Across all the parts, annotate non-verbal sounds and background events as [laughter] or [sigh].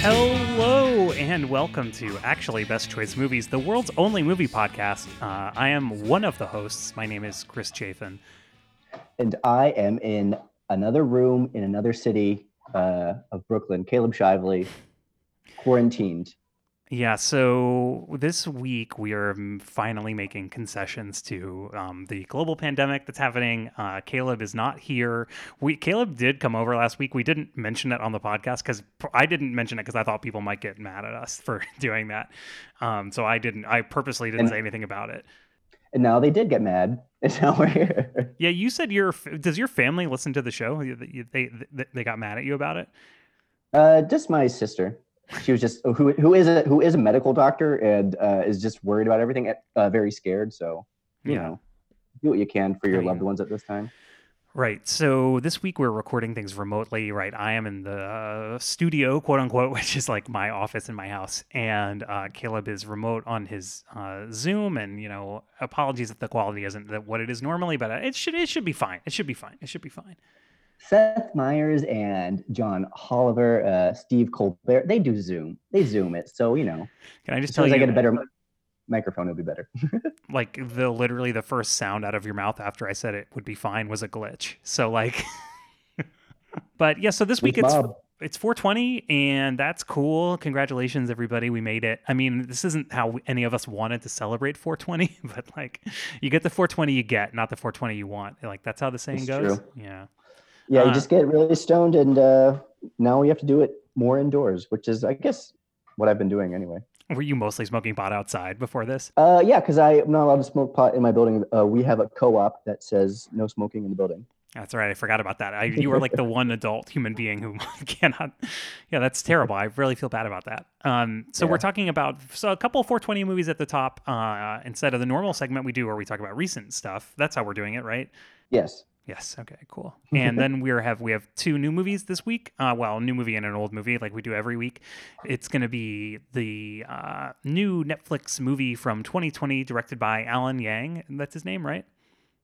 Hello and welcome to Actually Best Choice Movies, the world's only movie podcast. Uh, I am one of the hosts. My name is Chris Chafin. and I am in another room in another city uh, of Brooklyn. Caleb Shively, quarantined. Yeah, so this week we are finally making concessions to um, the global pandemic that's happening. Uh, Caleb is not here. We Caleb did come over last week. We didn't mention it on the podcast because I didn't mention it because I thought people might get mad at us [laughs] for doing that. Um, so I didn't. I purposely didn't And- say anything about it. And now they did get mad. And now we're here. Yeah, you said your does your family listen to the show? They they, they got mad at you about it. Uh, just my sister. She was just who who is a who is a medical doctor and uh, is just worried about everything. Uh, very scared. So you Yeah. know, do what you can for your I loved ones at this time. Right. So this week we're recording things remotely. Right. I am in the uh, studio, quote unquote, [laughs] which is like my office in my house, and uh, Caleb is remote on his uh, Zoom. And you know, apologies if the quality isn't that what it is normally, but uh, it should it should be fine. It should be fine. It should be fine. Seth Meyers and John Oliver, uh, Steve Colbert, they do Zoom. They Zoom it. So you know, Can I just tell as I get a better microphone, it'll be better. [laughs] like the literally the first sound out of your mouth after I said it would be fine was a glitch. So like, [laughs] but yeah. So this week it's it's 420 and that's cool congratulations everybody we made it i mean this isn't how any of us wanted to celebrate 420 [laughs] but like you get the 420 you get not the 420 you want like that's how the saying It's goes true. yeah Yeah, Uh, you just get really stoned, and uh, now we have to do it more indoors, which is, I guess, what I've been doing anyway. Were you mostly smoking pot outside before this? Uh, yeah, because I'm not allowed to smoke pot in my building. Uh, we have a co-op that says no smoking in the building. that's right i forgot about that. I, [laughs] you were like the one adult human being who [laughs] cannot yeah that's terrible. I really feel bad about that. Um, so we're talking about so a couple 420 movies at the top uh, instead of the normal segment we do where we talk about recent stuff. That's how we're doing it right? Yes. Yes. Okay. Cool. And then we have we have two new movies this week. Uh, well, a new movie and an old movie, like we do every week. It's going to be the uh, new Netflix movie from 2020, directed by Alan Yang. That's his name, right?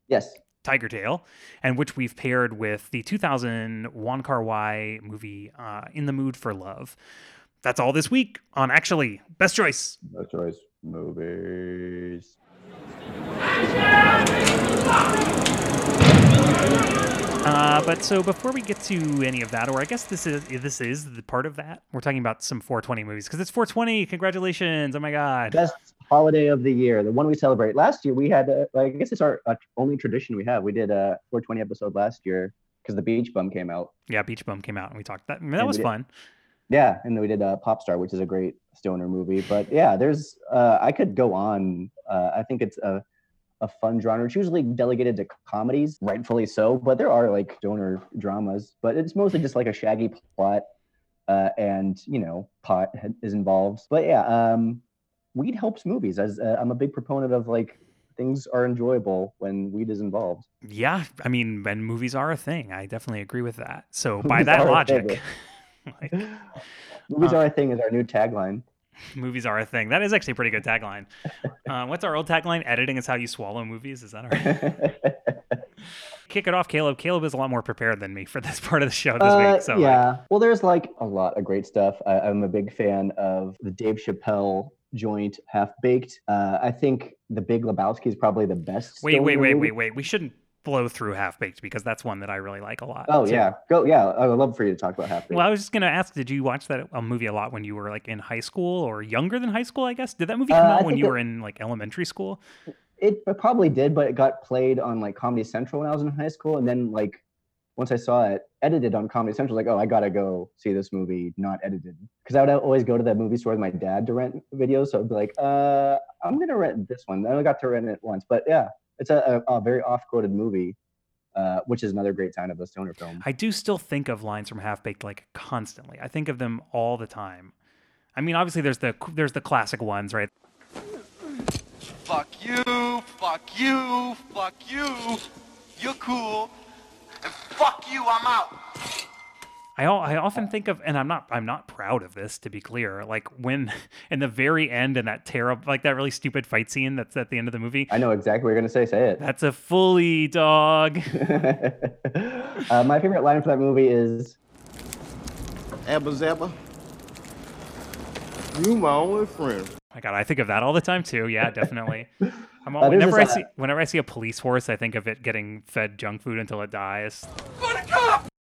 Yes. Tiger Tail, and which we've paired with the 2000 Wong Kar Wai movie uh, In the Mood for Love. That's all this week on actually best choice. No choice. Movies. Uh, but so before we get to any of that, or I guess this is this is the part of that, we're talking about some 420 movies because it's 420. Congratulations! Oh my god! Best holiday of the year, the one we celebrate. Last year we had, uh, I guess it's our uh, only tradition we have. We did a 420 episode last year because the Beach Bum came out. Yeah, Beach Bum came out and we talked that. I mean, that And was did- fun. Yeah, and then we did uh, Pop Star, which is a great stoner movie. But yeah, there's uh, I could go on. Uh, I think it's a a fun genre. It's usually delegated to comedies, rightfully so. But there are like stoner dramas, but it's mostly just like a shaggy plot, uh, and you know, pot is involved. But yeah, um, weed helps movies. As uh, I'm a big proponent of like things are enjoyable when weed is involved. Yeah, I mean, and movies are a thing. I definitely agree with that. So [laughs] by that logic, [laughs] like, Movies Uh, are a thing is our new tagline. Movies are a thing. That is actually a pretty good tagline. Uh, what's our old tagline? Editing is how you swallow movies. Is that our? [laughs] Kick it off, Caleb. Caleb is a lot more prepared than me for this part of the show this Uh, week. So like, yeah, well, there's like a lot of great stuff. I, I'm a big fan of the Dave Chappelle joint, Half Baked. Uh, I think The Big Lebowski is probably the best. Wait, wait, wait, movie. wait, wait. We shouldn't blow through Half Baked because that's one that I really like a lot. Oh yeah, go yeah. I would love for you to talk about Half Baked. Well, I was just gonna ask, did you watch that uh, movie a lot when you were like in high school or younger than high school? I guess did that movie come Uh, out when you it- were in like elementary school? it probably did, but it got played on like Comedy Central when I was in high school, and then like once I saw it edited on Comedy Central, like oh, I gotta go see this movie not edited because I would always go to the movie store with my dad to rent videos. So I'd be like, uh, I'm gonna rent this one. I only got to rent it once, but yeah, it's a, a, a very off-quoted movie, uh, which is another great sign of a stoner film. I do still think of lines from Half Baked like constantly. I think of them all the time. I mean, obviously there's the there's the classic ones, right? Fuck you, fuck you, fuck you. You're cool. And fuck you, I'm out. I I often think of, and I'm not I'm not proud of this to be clear. Like when [laughs] in the very end in that terrible, like that really stupid fight scene that's at the end of the movie. I know exactly what you're gonna say. Say it. That's a fully dog. [laughs] uh, my favorite line for that movie is Abba Zabba, you my only friend. My God, I think of that all the time too. Yeah, definitely. [laughs] I'm all, Uh, whenever I uh, see whenever I see a police horse, I think of it getting fed junk food until it dies.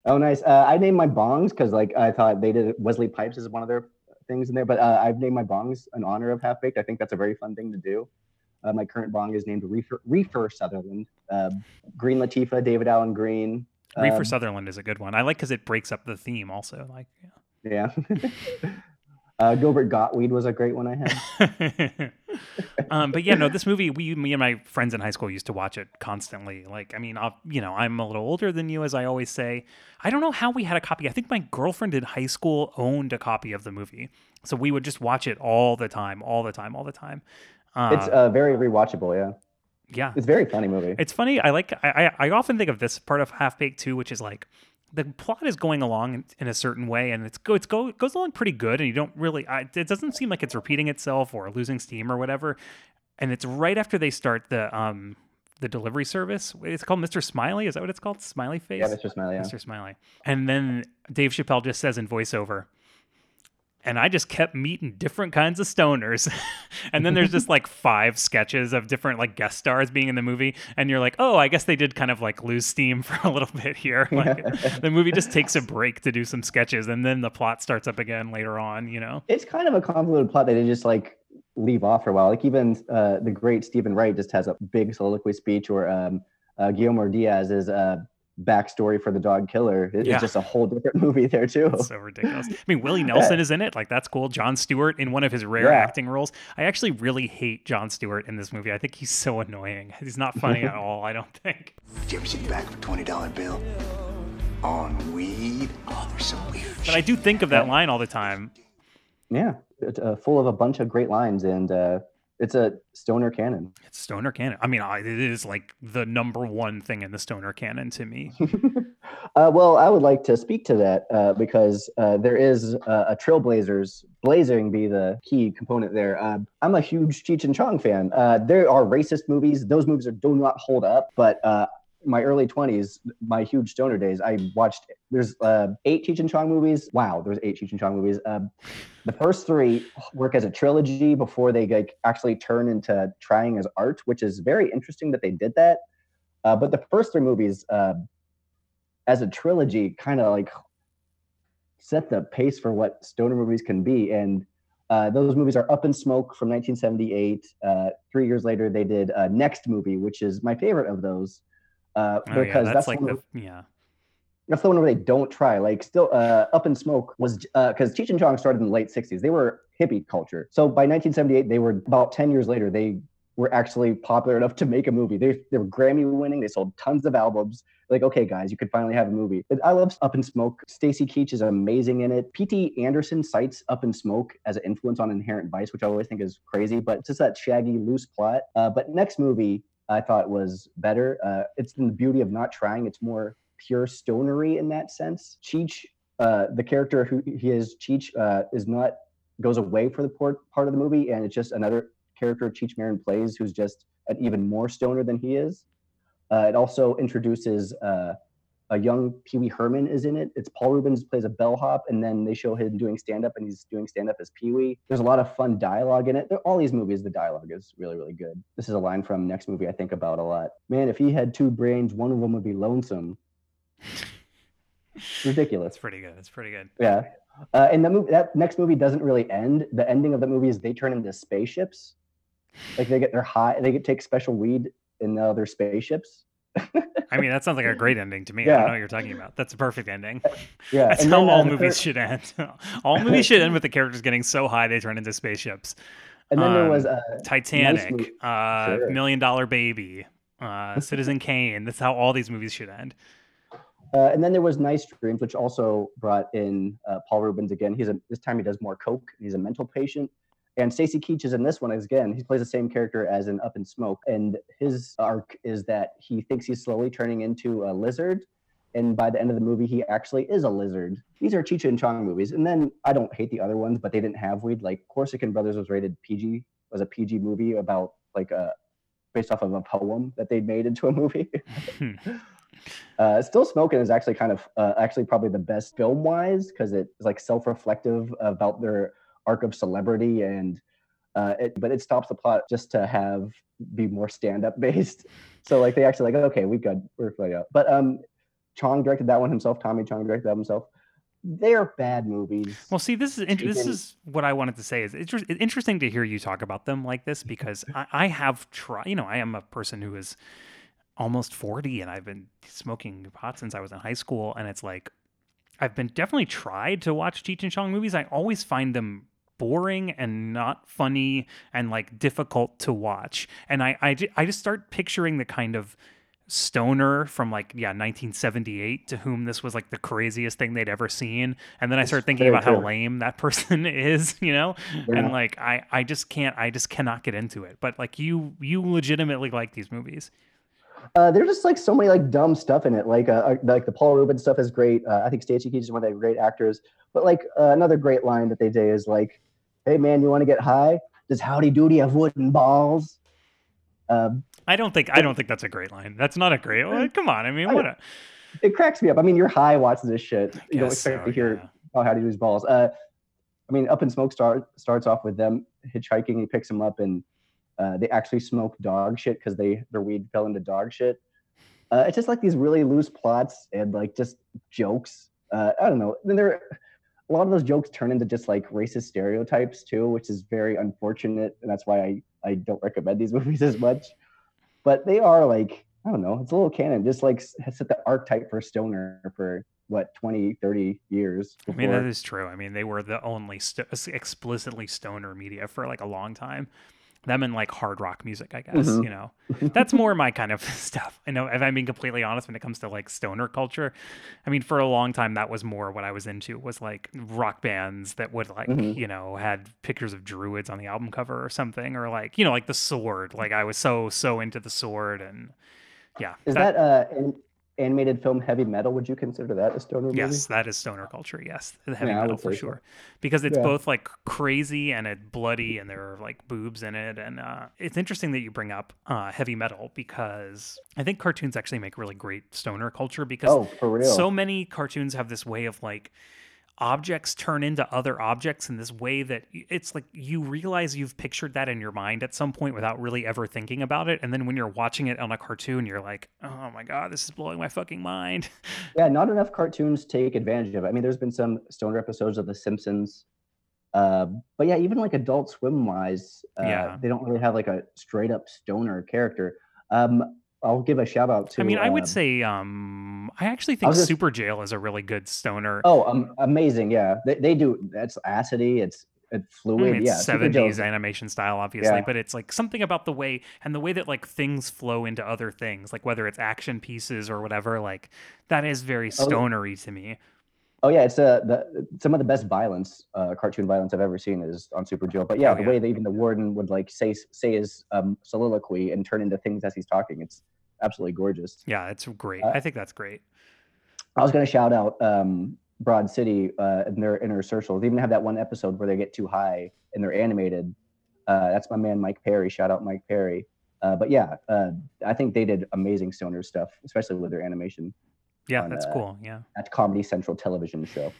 Oh, nice. Uh, I named my bongs because like I thought they did. Wesley Pipes is one of their things in there, but uh, I've named my bongs in honor of Half Baked. I think that's a very fun thing to do. Uh, my current bong is named Reefer, Reefer Sutherland. Uh, Green Latifah, David Allen Green. Reefer Um, Sutherland is a good one. I like because it breaks up the theme. Also, like, yeah. Yeah. [laughs] [laughs] uh, Gilbert Gottlieb was a great one I had. [laughs] um, but yeah, no, this movie, we, me and my friends in high school used to watch it constantly. Like, I mean, i you know, I'm a little older than you, as I always say. I don't know how we had a copy. I think my girlfriend in high school owned a copy of the movie, so we would just watch it all the time, all the time, all the time. Uh, It's uh, very rewatchable. Yeah, yeah, it's a very funny movie. it's funny. I like. I I I often think of this part of Half Baked too, which is like the plot is going along in, a certain way, and it's go it's go it goes along pretty good, and you don't really. I, it doesn't seem like it's repeating itself or losing steam or whatever. And it's right after they start the um the delivery service. It's called Mr. Smiley. Is that what it's called? Smiley face. yeah, Mr. Smiley. Yeah. Mr. Smiley. And then Dave Chappelle just says in voiceover, and I just kept meeting different kinds of stoners. [laughs] and then there's just like five sketches of different like guest stars being in the movie. And you're like, oh, I guess they did kind of like lose steam [laughs] for a little bit here. Like the movie just takes a break to do some sketches and then the plot starts up again later on, you know? It's kind of a convoluted plot that they just like leave off for a while. Like even uh, the great Steven Wright just has a big soliloquy speech, or um, uh, Guillermo Diaz's uh, backstory for the dog killer. It- It's Yeah. just a whole different [laughs] movie there too. It's so ridiculous. I mean, Willie [laughs] Nelson is in it. Like, that's cool. Jon Stewart in one of his rare Yeah. acting roles. I actually really hate Jon Stewart in this movie. I think he's so annoying. [laughs] He's not funny at all, I don't think. Did you ever see the back of a twenty dollar bill on weed? Oh, there's some weird But I do think of that line all the time. Yeah, it's uh, full of a bunch of great lines, and uh, it's a stoner canon. It's Stoner Canon. I mean, I, it is like the number one thing in the Stoner Canon to me. [laughs] Uh, well, I would like to speak to that uh, because uh, there is uh, a Trailblazers blazing be the key component there. Uh, I'm a huge Cheech and Chong fan. Uh, there are racist movies; those movies are, do not hold up. But uh, my early 20s, my huge stoner days, I watched. There's uh, eight Cheech and Chong movies. Wow, there's eight Cheech and Chong movies. Uh, the first three work as a trilogy before they like, actually turn into trying as art, which is very interesting that they did that. Uh, but the first three movies. Uh, as a trilogy kind of like set the pace for what stoner movies can be and uh, those movies are up in smoke from 1978 uh, three years later they did uh, next movie which is my favorite of those uh, Oh, yeah, because that's, that's, like the, yeah. that's the one where they don't try. Like still, uh, Up in Smoke was because Cheech and Chong started in the late '60s. They were hippie culture. So by 1978, they were about 10 years later. They were actually popular enough to make a movie. They they were Grammy winning. They sold tons of albums. Like, okay, guys, you could finally have a movie. I love Up in Smoke. Stacy Keach is amazing in it. P.T. Anderson cites Up in Smoke as an influence on Inherent Vice, which I always think is crazy. But it's just that shaggy, loose plot. Uh, but next movie I thought was better. Uh, it's in the beauty of not trying. It's more pure stonery in that sense. Cheech, uh, the character who he is, Cheech, uh, is not goes away for the part part of the movie, and it's just another character Cheech Marin plays who's just an even more stoner than he is. Uh, it also introduces uh, a young Pee Wee Herman is in it. It's Paul Reubens plays a bellhop, and then they show him doing stand up, and he's doing stand up as Pee Wee. There's a lot of fun dialogue in it. All these movies, the dialogue is really, really good. This is a line from next movie I think about a lot. Man, if he had two brains, one of them would be lonesome. Ridiculous. It's pretty good. It's pretty good. Yeah. Uh, and the movie, that next movie doesn't really end. The ending of the movie is they turn into spaceships. Like they get their high, they get take special weed in the other spaceships. I mean, that sounds like a great [laughs] ending to me. I Yeah. don't know what you're talking about. That's a perfect ending. [laughs] Yeah. That's and how uh, all movies third- should end. [laughs] all movies should end with the characters getting so high they turn into spaceships. And then there was um, uh, Titanic, movie. uh, Sure. Million Dollar Baby, uh, Citizen Kane. That's how all these movies should end. Uh, and then there was Nice Dreams, which also brought in uh, Paul Reubens again. He's a this time he does more coke. He's a mental patient. And Stacy Keach is in this one again. He plays the same character as in Up in Smoke. And his arc is that he thinks he's slowly turning into a lizard. and by the end of the movie, he actually is a lizard. These are Cheech and Chong movies. And then I don't hate the other ones, but they didn't have weed. Like Corsican Brothers was rated PG, was a PG movie about like a based off of a poem that they made into a movie. [laughs] [laughs] uh, Still Smoking is actually kind of uh, actually probably the best film wise because it is like self reflective about their arc of celebrity and uh, it, but it stops the plot just to have be more stand up based. [laughs] So like they actually like okay we good we're fully up. But um, Chong directed that one himself. Tommy Chong directed that himself. They're bad movies. Well, see, this is int- this is what I wanted to say. Is it's it's interesting to hear you talk about them like this because I, I have tried. You know, I am a person who is almost forty, and I've been smoking pot since I was in high school, and it's like I've been definitely tried to watch Cheech and Chong movies. I always find them boring and not funny and like difficult to watch. And I I, I just start picturing the kind of stoner from like yeah 1978 to whom this was like the craziest thing they'd ever seen and then i start thinking about how lame that [laughs] person is you know Yeah. and like i i just can't i just cannot get into it but like you you legitimately like these movies Uh, there's just like so many like dumb stuff in it. Like uh, uh, like the Paul Rubin stuff is great. Uh, I think Stacy Keach is one of the great actors. But like uh, another great line that they say is like, "Hey man, you want to get high? Does Howdy Doody have wooden balls?" Um, i don't think i don't think that's a great line that's not a great well, come on i mean I- what a it cracks me up. I mean, you're high watching this shit. You don't expect so, to hear yeah. oh, Howdy Doody's balls. Uh, I mean, Up in Smoke start, starts off with them hitchhiking. He picks them up, and uh, they actually smoke dog shit because they their weed fell into dog shit. Uh, it's just like these really loose plots and like just jokes. Uh, I don't know. Then there, a lot of those jokes turn into just like racist stereotypes too, which is very unfortunate, and that's why I I don't recommend these [laughs] movies as much. But they are like I don't know. It's a little canon, just like set the archetype for stoner for what 20, 30 years. I mean, that is true. I mean, they were the only st- explicitly stoner media for like a long time. Them and like hard rock music, I guess. Mhm. You know, that's more my kind of [laughs] stuff. I know, if I'm being completely honest, when it comes to like stoner culture, I mean, for a long time, that was more what I was into. Was like rock bands that would like, Mhm. you know, had pictures of druids on the album cover or something, or like, you know, like the Sword. Like I was so so into the Sword, and yeah, Is that, uh, an animated film heavy metal? Would you consider that a stoner movie? Yes, that is stoner culture. Yes, [laughs] the heavy Yeah, metal for say so. sure, because it's Yeah. both like crazy and it bloody, and there are like boobs in it. And uh, it's interesting that you bring up uh, heavy metal because I think cartoons actually make really great stoner culture because Oh, so many cartoons have this way of like objects turn into other objects in this way that it's like you realize you've pictured that in your mind at some point without really ever thinking about it and then when you're watching it on a cartoon you're like oh my god this is blowing my fucking mind [laughs] yeah, not enough cartoons take advantage of it. I mean, there's been some stoner episodes of The Simpsons. Uh, but yeah, even like Adult Swim wise, uh, Yeah. they don't really have like a straight up stoner character. Um, I'll give a shout out to. I mean, I would um, say um, I actually think just- Super Jail is a really good stoner. Oh, um, amazing! Yeah, they, they do. That's acidy. It's it's I fluid. mean, it's yeah, 70s animation style, obviously, Yeah. but it's like something about the way and the way that like things flow into other things, like whether it's action pieces or whatever, like that is very Oh, stonery to me. Oh yeah, it's uh, the some of the best violence, uh, cartoon violence I've ever seen is on Super Jail. But yeah, Oh, the yeah. way that even the warden would like say say his um, soliloquy and turn into things as he's talking, it's absolutely gorgeous. Yeah, it's great. Uh, I think that's great. I was gonna shout out um, Broad City uh, and their inner circles. They even have that one episode where they get too high and they're animated. Uh, that's my man Mike Perry. Shout out Mike Perry. Uh, but yeah, uh, I think they did amazing stoner stuff, especially with their animation. Yeah, that's uh, cool. Yeah. At Comedy Central television show.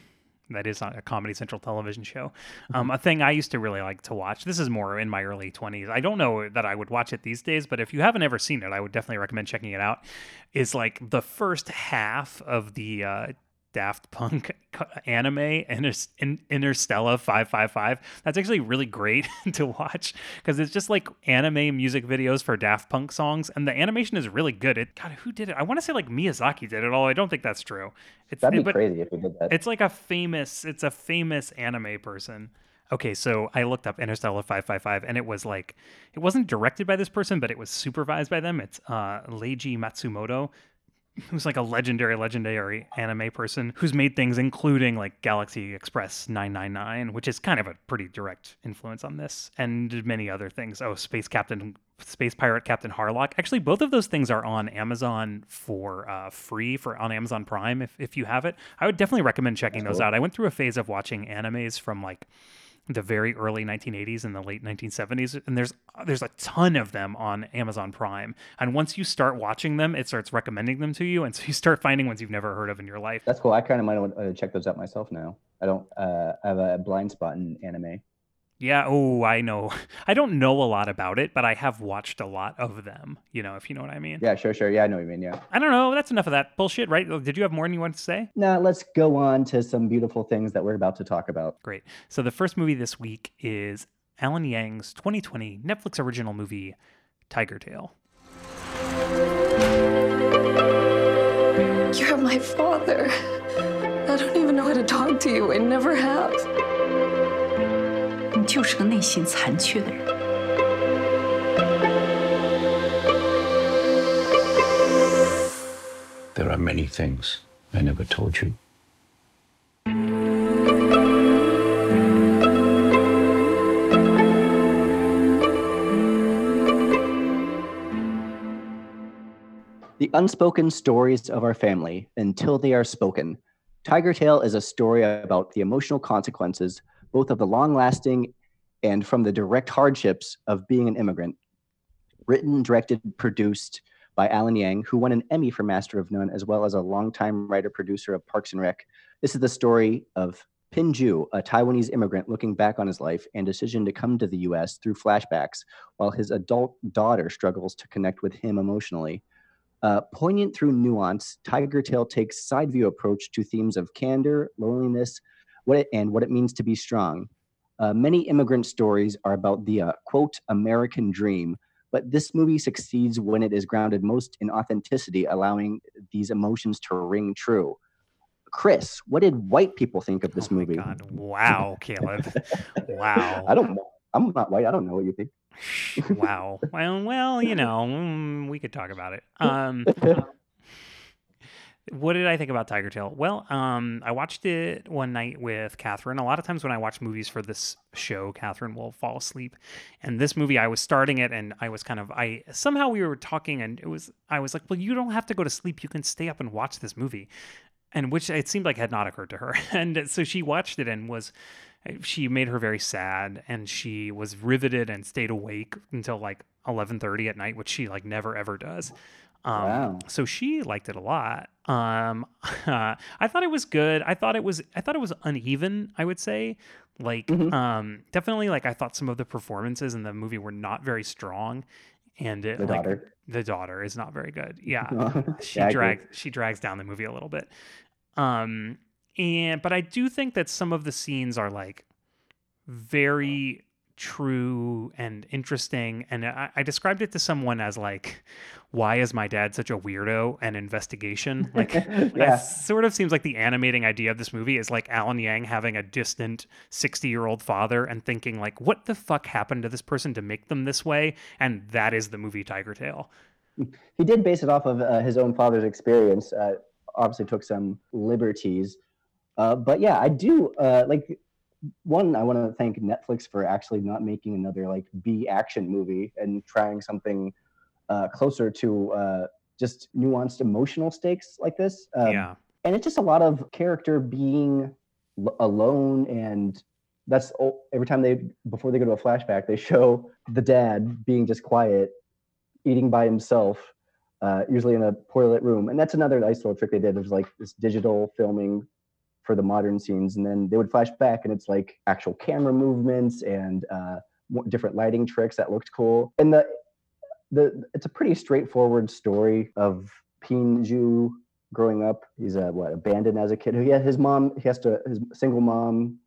that is a Comedy Central television show. Mm-hmm. Um, a thing I used to really like to watch. This is more in my early 20s. I don't know that I would watch it these days, but if you haven't ever seen it, I would definitely recommend checking it out. Is like the first half of the uh, Daft Punk [laughs] anime Inter- Interstellar 555. That's actually really great [laughs] to watch because it's just like anime music videos for Daft Punk songs, and the animation is really good. It God, who did it? I want to say like Miyazaki did it, all. I don't think that's true. It's That'd be but- crazy if we did that. it's like a famous it's a famous anime person okay so i looked up interstellar 555 and it was like it wasn't directed by this person but it was supervised by them it's uh leiji matsumoto who's like a legendary legendary anime person who's made things including like galaxy express 999 which is kind of a pretty direct influence on this and many other things oh space captain Space Pirate Captain Harlock. Actually, both of those things are on Amazon for uh, free for on Amazon Prime if, if you have it. I would definitely recommend checking That's those cool. out. I went through a phase of watching animes from like the very early 1980s and the late 1970s and there's there's a ton of them on Amazon Prime and once you start watching them it starts recommending them to you and [laughs] so you start finding ones you've never heard of in your life That's cool. I kind of might want to check those out myself now. I don't uh, I have a blind spot in anime. Yeah oh I know [laughs] I don't know a lot about it but I have watched a lot of them you know if you know what I mean Yeah, sure, sure. Yeah, I know what you mean. Yeah. I don't know that's enough of that bullshit right did you have more than you wanted to say Now let's go on to some beautiful things that we're about to talk about. Great. So the first movie this week is Alan Yang's 2020 Netflix original movie, Tiger Tail. You're my father. I don't even know how to talk to you. I never have. 你就是个内心残缺的人。 There are many things I never told you. The unspoken stories of our family until they are spoken. Tiger Tail is a story about the emotional consequences, both of the long lasting and from the direct hardships of being an immigrant. Written, directed, produced by Alan Yang, who won an Emmy for Master of None, as well as a longtime writer producer of Parks and Rec. This is the story of Pin Ju, a Taiwanese immigrant looking back on his life and decision to come to the US through flashbacks, while his adult daughter struggles to connect with him emotionally. Uh, poignant through nuance, Tiger Tail takes side view approach to themes of candor, loneliness, what it, and what it means to be strong. Uh, many immigrant stories are about the uh, quote American dream, but this movie succeeds when it is grounded most in authenticity, allowing these emotions to ring true. Chris, what did white people think of this oh my movie? God. Wow, Caleb. wow. [laughs] I don't know. I'm not white. I don't know what you think. wow. Well, well, you know, mm, we could talk about it. [laughs] Um, what did I think about Tiger Tail? Well, um, I watched it one night with Catherine. A lot of times when I watch movies for this show, Catherine will fall asleep. And this movie, I was starting it, and I was kind of, I somehow we were talking, and it was, I was like, well, you don't have to go to sleep. You can stay up and watch this movie, and which it seemed like had not occurred to her. [laughs] And so she watched it and was, she made her very sad, and she was riveted and stayed awake until like 11:30 at night, which she like never ever does. Um, Wow. So she liked it a lot. Um, [laughs] I thought it was good. I thought it was. I thought it was uneven. I would say, like, Mhm. um, definitely like I thought some of the performances in the movie were not very strong, and it, The like, daughter. the daughter is not very good. [laughs] Yeah, she Yeah, drags she drags down the movie a little bit. Um, and but I do think that some of the scenes are like very true and interesting. And I, I described it to someone as like, why is my dad such a weirdo? An investigation. [laughs] Like yeah. that sort of seems like the animating idea of this movie is like Alan Yang having a distant 60 year old father and thinking like, what the fuck happened to this person to make them this way? And that is the movie Tiger Tail. [laughs] he did base it off of uh, his own father's experience. Uh, obviously, took some liberties, uh, but yeah, I do uh, like. One, I want to thank Netflix for actually not making another like B action movie and trying something uh, closer to uh, just nuanced emotional stakes like this. Um, yeah. and it's just a lot of character being l- alone and that's every time they before they go to a flashback they show the dad being just quiet eating by himself uh, usually in a poorly lit room and that's another nice little trick they did was like this digital filming for the modern scenes and then they would flash back and it's like actual camera movements and uh, different lighting tricks that looked cool and the the it's a pretty straightforward story of Pinju growing up. He's a what abandoned as a kid. He has his mom. He has to his single mom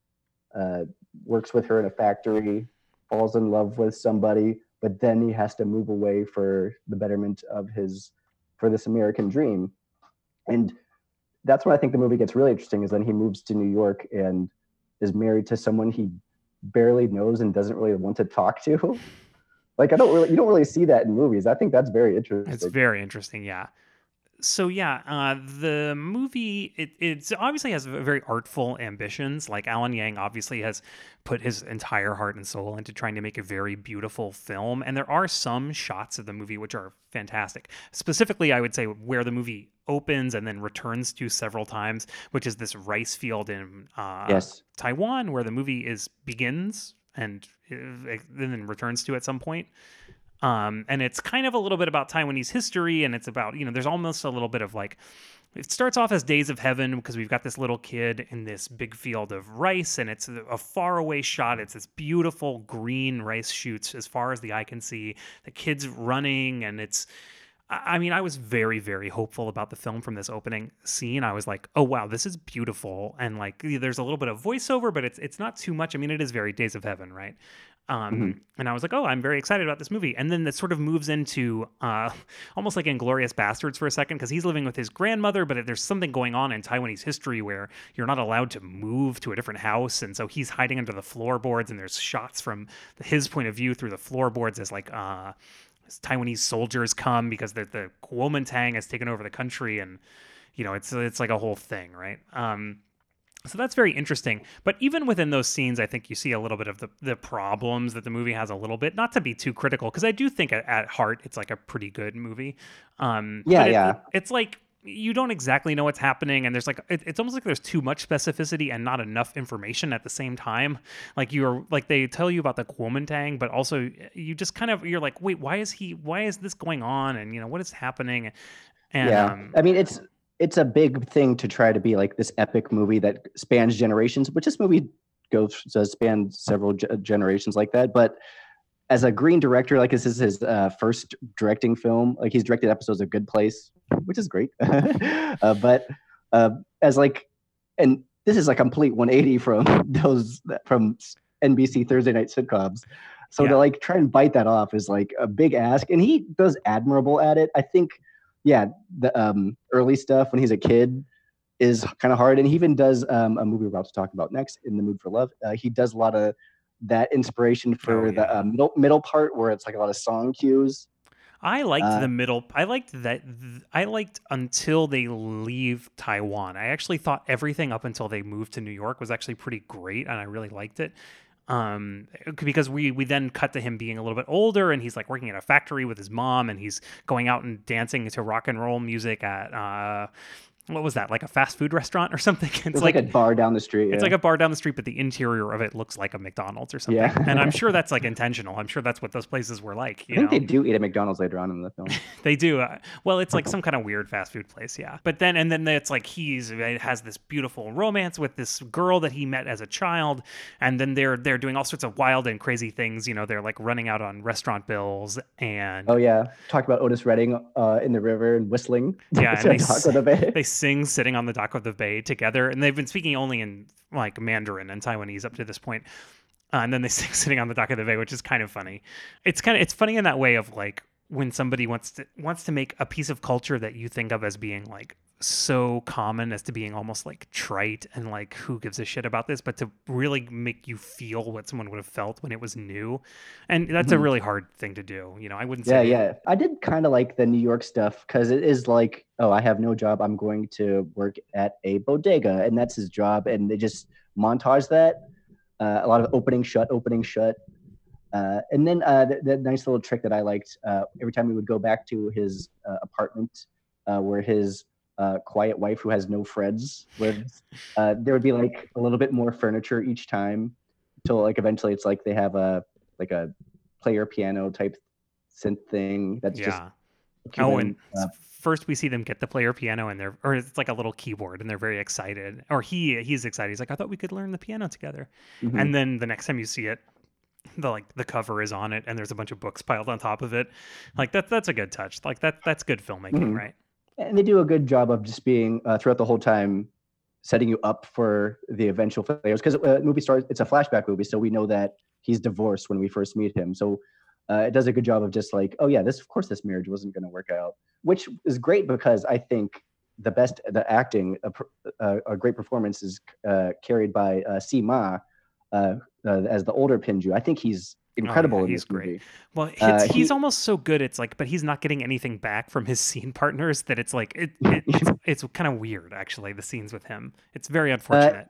uh, works with her in a factory, falls in love with somebody, but then he has to move away for the betterment of his for this American dream, and that's when I think the movie gets really interesting. Is then he moves to New York and is married to someone he barely knows and doesn't really want to talk to. [laughs] Like I don't really, you don't really see that in movies. I think that's very interesting. It's very interesting, yeah. So yeah, uh, the movie it it's obviously has very artful ambitions. Like Alan Yang obviously has put his entire heart and soul into trying to make a very beautiful film, and there are some shots of the movie which are fantastic. Specifically, I would say where the movie opens and then returns to several times, which is this rice field in uh, Yes. Taiwan, where the movie is begins and uh, then returns to at some point. Um, and it's kind of a little bit about Taiwanese history, and it's about you know there's almost a little bit of like it starts off as Days of Heaven because we've got this little kid in this big field of rice, and it's a faraway shot. It's this beautiful green rice shoots as far as the eye can see. The kid's running, and it's. I mean, I was very, very hopeful about the film from this opening scene. I was like, "Oh wow, this is beautiful," and like, there's a little bit of voiceover, but it's it's not too much. I mean, it is very Days of Heaven, right? Um, And I was like, "Oh, I'm very excited about this movie." And then it sort of moves into uh, [laughs] almost like Inglourious Basterds for a second because he's living with his grandmother, but there's something going on in Taiwanese history where you're not allowed to move to a different house, and so he's hiding under the floorboards, and there's shots from his point of view through the floorboards as like. Uh, Taiwanese soldiers come because the the Kuomintang has taken over the country, and you know it's it's like a whole thing, right? Um, so that's very interesting. But even within those scenes, I think you see a little bit of the the problems that the movie has a little bit. Not to be too critical, because I do think at, at heart it's like a pretty good movie. Um, Yeah, it- yeah. It's like you don't exactly know what's happening and there's like it, it's almost like there's too much specificity and not enough information at the same time like you're like they tell you about the Kuomintang but also you just kind of you're like wait why is he why is this going on and you know what is happening and yeah. um, I mean, it's it's a big thing to try to be like this epic movie that spans generations, which this movie goes does span several ge- generations like that. But as a green director, like this is his uh, first directing film. Like he's directed episodes of Good Place, which is great. [laughs] uh, but uh, as like, and this is a complete 180 from [laughs] those from NBC Thursday night sitcoms. So Yeah. to like try and bite that off is like a big ask, and he does admirable at it. I think, yeah, the um, early stuff when he's a kid is kind of hard, and he even does um, a movie we're about to talk about next, in the mood for love. Uh, he does a lot of that inspiration for Oh, the uh, middle middle part where it's like a lot of song cues. I liked Uh, the middle. I liked that. th- I liked until they leave Taiwan. I actually thought everything up until they moved to New York was actually pretty great, and I really liked it. Um, because we we then cut to him being a little bit older, and he's like working at a factory with his mom, and he's going out and dancing to rock and roll music at uh, what was that? Like a fast food restaurant or [laughs] something? It's It's like, a bar down the street. it's like a bar down the street, but the interior of it looks like a McDonald's or something. Yeah. and I'm [laughs] sure that's like intentional. I'm sure that's what those places were like. You I think know? they do eat at McDonald's later on in the film. [laughs] They do. Uh, well, it's like some kind of weird fast food place, yeah. But then, and then it's like he's it has this beautiful romance with this girl that he met as a child, and then they're they're doing all sorts of wild and crazy things. You know, they're like running out on restaurant bills, and Oh yeah, talk about Otis Redding uh, in the river and whistling. Yeah, and they they sing sitting on the dock of the bay together, and they've been speaking only in like Mandarin and Taiwanese up to this point. Uh, and then they [laughs] sing sitting on the dock of the bay, which is kind of funny. It's kind of it's funny in that way of like when somebody wants to wants to make a piece of culture that you think of as being like so common as to being almost like trite and like who gives a shit about this, but to really make you feel what someone would have felt when it was new, and that's a Mhm. really hard thing to do. You know, I wouldn't Yeah, say yeah. I did kind of like the New York stuff because it is like, oh, I have no job. I'm going to work at a bodega, and that's his job. And they just montage that. Uh, a lot of opening shut, opening shut. Uh, and then uh, the, the nice little trick that I liked uh, every time we would go back to his uh, apartment uh, where his uh, quiet wife, who has no friends, lives, uh, there would be like a little bit more furniture each time till like eventually it's like they have a like a player piano type synth thing that's just yeah. keeping Oh, and uh, first we see them get the player piano and they're, or it's like a little keyboard and they're very excited. Or he he's excited. He's like, I thought we could learn the piano together. mhm. And then the next time you see it, the like the cover is on it and there's a bunch of books piled on top of it. Like that that's a good touch. Like that that's good filmmaking, Mhm. right? And they do a good job of just being uh, throughout the whole time setting you up for the eventual failures because uh, movie starts it's a flashback movie so we know that he's divorced when we first meet him so uh, it does a good job of just like oh yeah this of course this marriage wasn't going to work out which is great because i think the best the acting a, a great performance is uh, carried by uh, Tzi Ma uh, uh, as the older Pinju. I think he's incredible in he's this great. movie. Well, it's, Uh, he's he- almost so good. It's like, but he's not getting anything back from his scene partners. That it's like it, it [laughs] it's, it's kind of weird actually. The scenes with him, it's very unfortunate.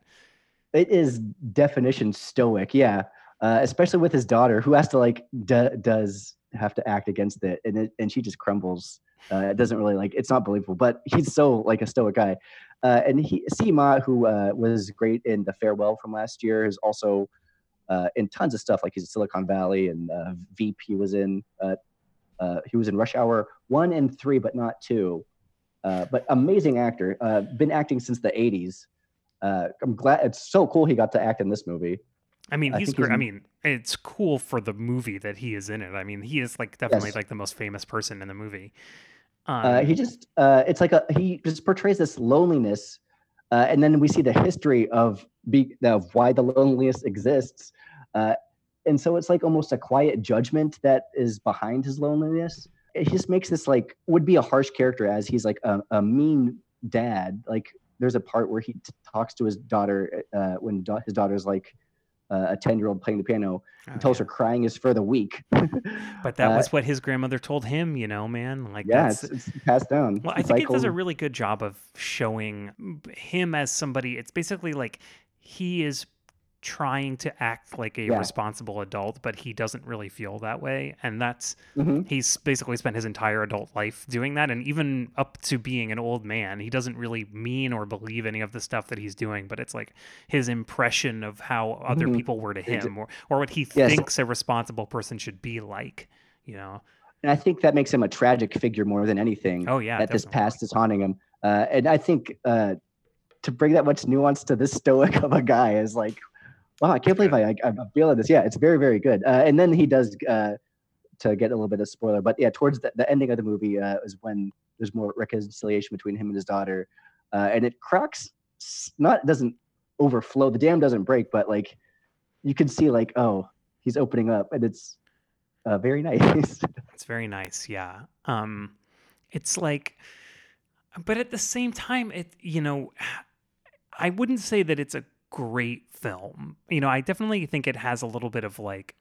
It is definition stoic, yeah. Uh, especially with his daughter, who has to like d- does have to act against it, and it, and she just crumbles. Uh, it doesn't really like it's not believable, but he's so like a stoic guy. Uh, and he Tzi Ma, who uh, was great in The Farewell from last year, is also uh, in tons of stuff. Like he's in Silicon Valley and uh, Veep. He was in uh, uh, he was in Rush Hour one and three, but not two. Uh, but amazing actor. Uh, been acting since the '80s. Uh, I'm glad it's so cool he got to act in this movie. I mean, I he's great. I mean, it's cool for the movie that he is in it. I mean, he is like definitely Yes. like the most famous person in the movie. Um, Uh, he just uh, it's like a he just portrays this loneliness, uh, and then we see the history of be of why the loneliness exists, uh, and so it's like almost a quiet judgment that is behind his loneliness. It just makes this like would be a harsh character as he's like a, a mean dad. Like there's a part where he t- talks to his daughter uh, when da- his daughter's like uh, a ten year old playing the piano. oh, and tells yeah. her crying is for the weak. [laughs] [laughs] but that uh, was what his grandmother told him. You know, man. Like yeah, that's it's, it's passed down. Well, I think it does a really good job of showing him as somebody. It's basically like he is trying to act like a Yeah. responsible adult, but he doesn't really feel that way. And that's, Mhm. he's basically spent his entire adult life doing that. And even up to being an old man, he doesn't really mean or believe any of the stuff that he's doing, but it's like his impression of how other Mhm. people were to him or, or what he Yes. thinks a responsible person should be like, you know? and I think that makes him a tragic figure more than anything. Oh, yeah. that this past is haunting him. Uh, and I think uh, to bring that much nuance to this [laughs] stoic of a guy is like, wow, I can't believe I, I, I'm feeling this. Yeah, it's very, very good. Uh, and then he does, uh, to get a little bit of spoiler, but yeah, towards the, the ending of the movie uh, is when there's more reconciliation between him and his daughter. Uh, and it cracks, not, doesn't overflow. The dam doesn't break, but like you can see like, oh, he's opening up and it's uh, very [laughs] nice. It's very nice, yeah. Um, it's like, but at the same time, it you know, [sighs] I wouldn't say that it's a great film. You know, I definitely think it has a little bit of like,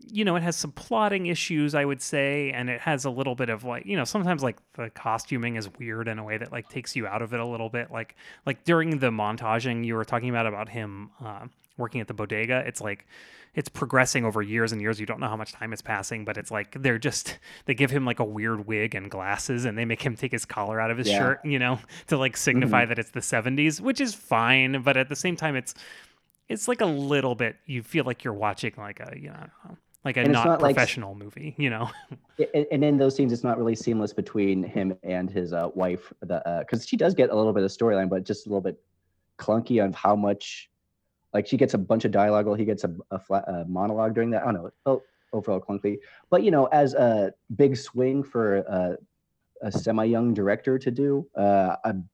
you know, it has some plotting issues, I would say, and it has a little bit of like, you know, sometimes like the costuming is weird in a way that like takes you out of it a little bit. Like, like during the montaging you were talking about about him uh, working at the bodega, it's like it's progressing over years and years. You don't know how much time is passing, but it's like they're just [laughs] they give him like a weird wig and glasses, and they make him take his collar out of his Yeah. shirt, you know, [laughs] to like signify that it's the '70s, which is fine. But at the same time, it's it's like a little bit. You feel like you're watching like a you know. Know, Like a not, not like- professional movie, you know. [laughs] and, and in those scenes, it's not really seamless between him and his uh, wife, the because she does get a little bit of storyline, but just a little bit clunky on how much. Like she gets a bunch of dialogue, while he gets a, a flat a monologue during that. I don't know. It felt overall clunky, but you know, as a big swing for uh, a semi-young director to do, uh, I'm